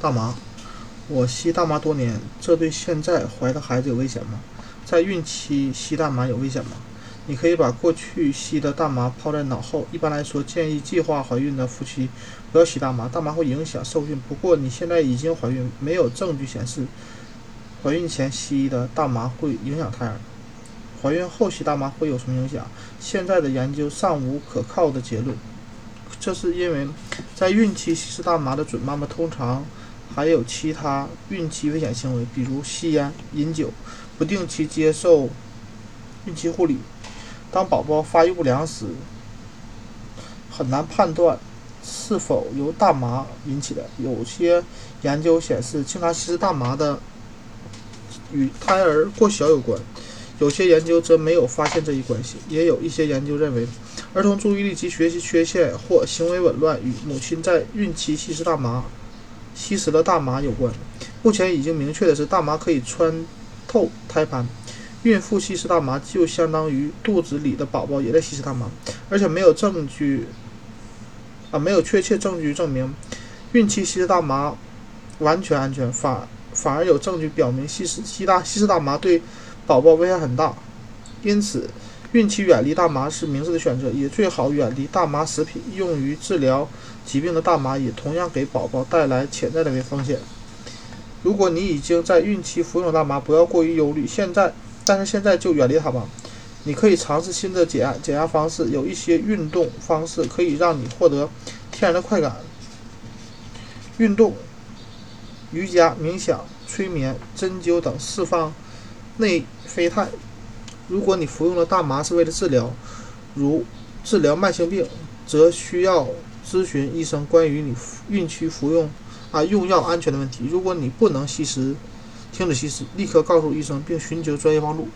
大麻，我吸大麻多年，这对现在怀的孩子有危险吗？在孕期吸大麻有危险吗？你可以把过去吸的大麻抛在脑后。一般来说，建议计划怀孕的夫妻不要吸大麻，大麻会影响受孕。不过你现在已经怀孕，没有证据显示怀孕前吸的大麻会影响胎儿。怀孕后吸大麻会有什么影响？现在的研究尚无可靠的结论。这是因为在孕期吸食大麻的准妈妈通常还有其他孕期危险行为，比如吸烟、饮酒，不定期接受孕期护理。当宝宝发育不良时，很难判断是否由大麻引起的。有些研究显示，经常吸食大麻的与胎儿过小有关；有些研究则没有发现这一关系。也有一些研究认为，儿童注意力及学习缺陷或行为紊乱与母亲在孕期吸食大麻、吸食了大麻有关。目前已经明确的是，大麻可以穿透胎盘。孕妇吸食大麻，就相当于肚子里的宝宝也在吸食大麻，而且没有证据啊，没有确切证据证明孕期吸食大麻完全安全，反反而有证据表明吸食吸大吸食大麻对宝宝危害很大。因此，孕期远离大麻是明智的选择，也最好远离大麻食品。用于治疗疾病的大麻也同样给宝宝带来潜在的危风险。如果你已经在孕期服用大麻，不要过于忧虑。现在。但是现在就远离它吧。你可以尝试新的减压减压方式，有一些运动方式可以让你获得天然的快感。运动、瑜伽、冥想、催眠、针灸等释放内啡肽。如果你服用了大麻是为了治疗，如治疗慢性病，则需要咨询医生关于你孕期服用啊用药安全的问题。如果你不能吸食，停止吸食，立刻告诉医生并寻求专业帮助。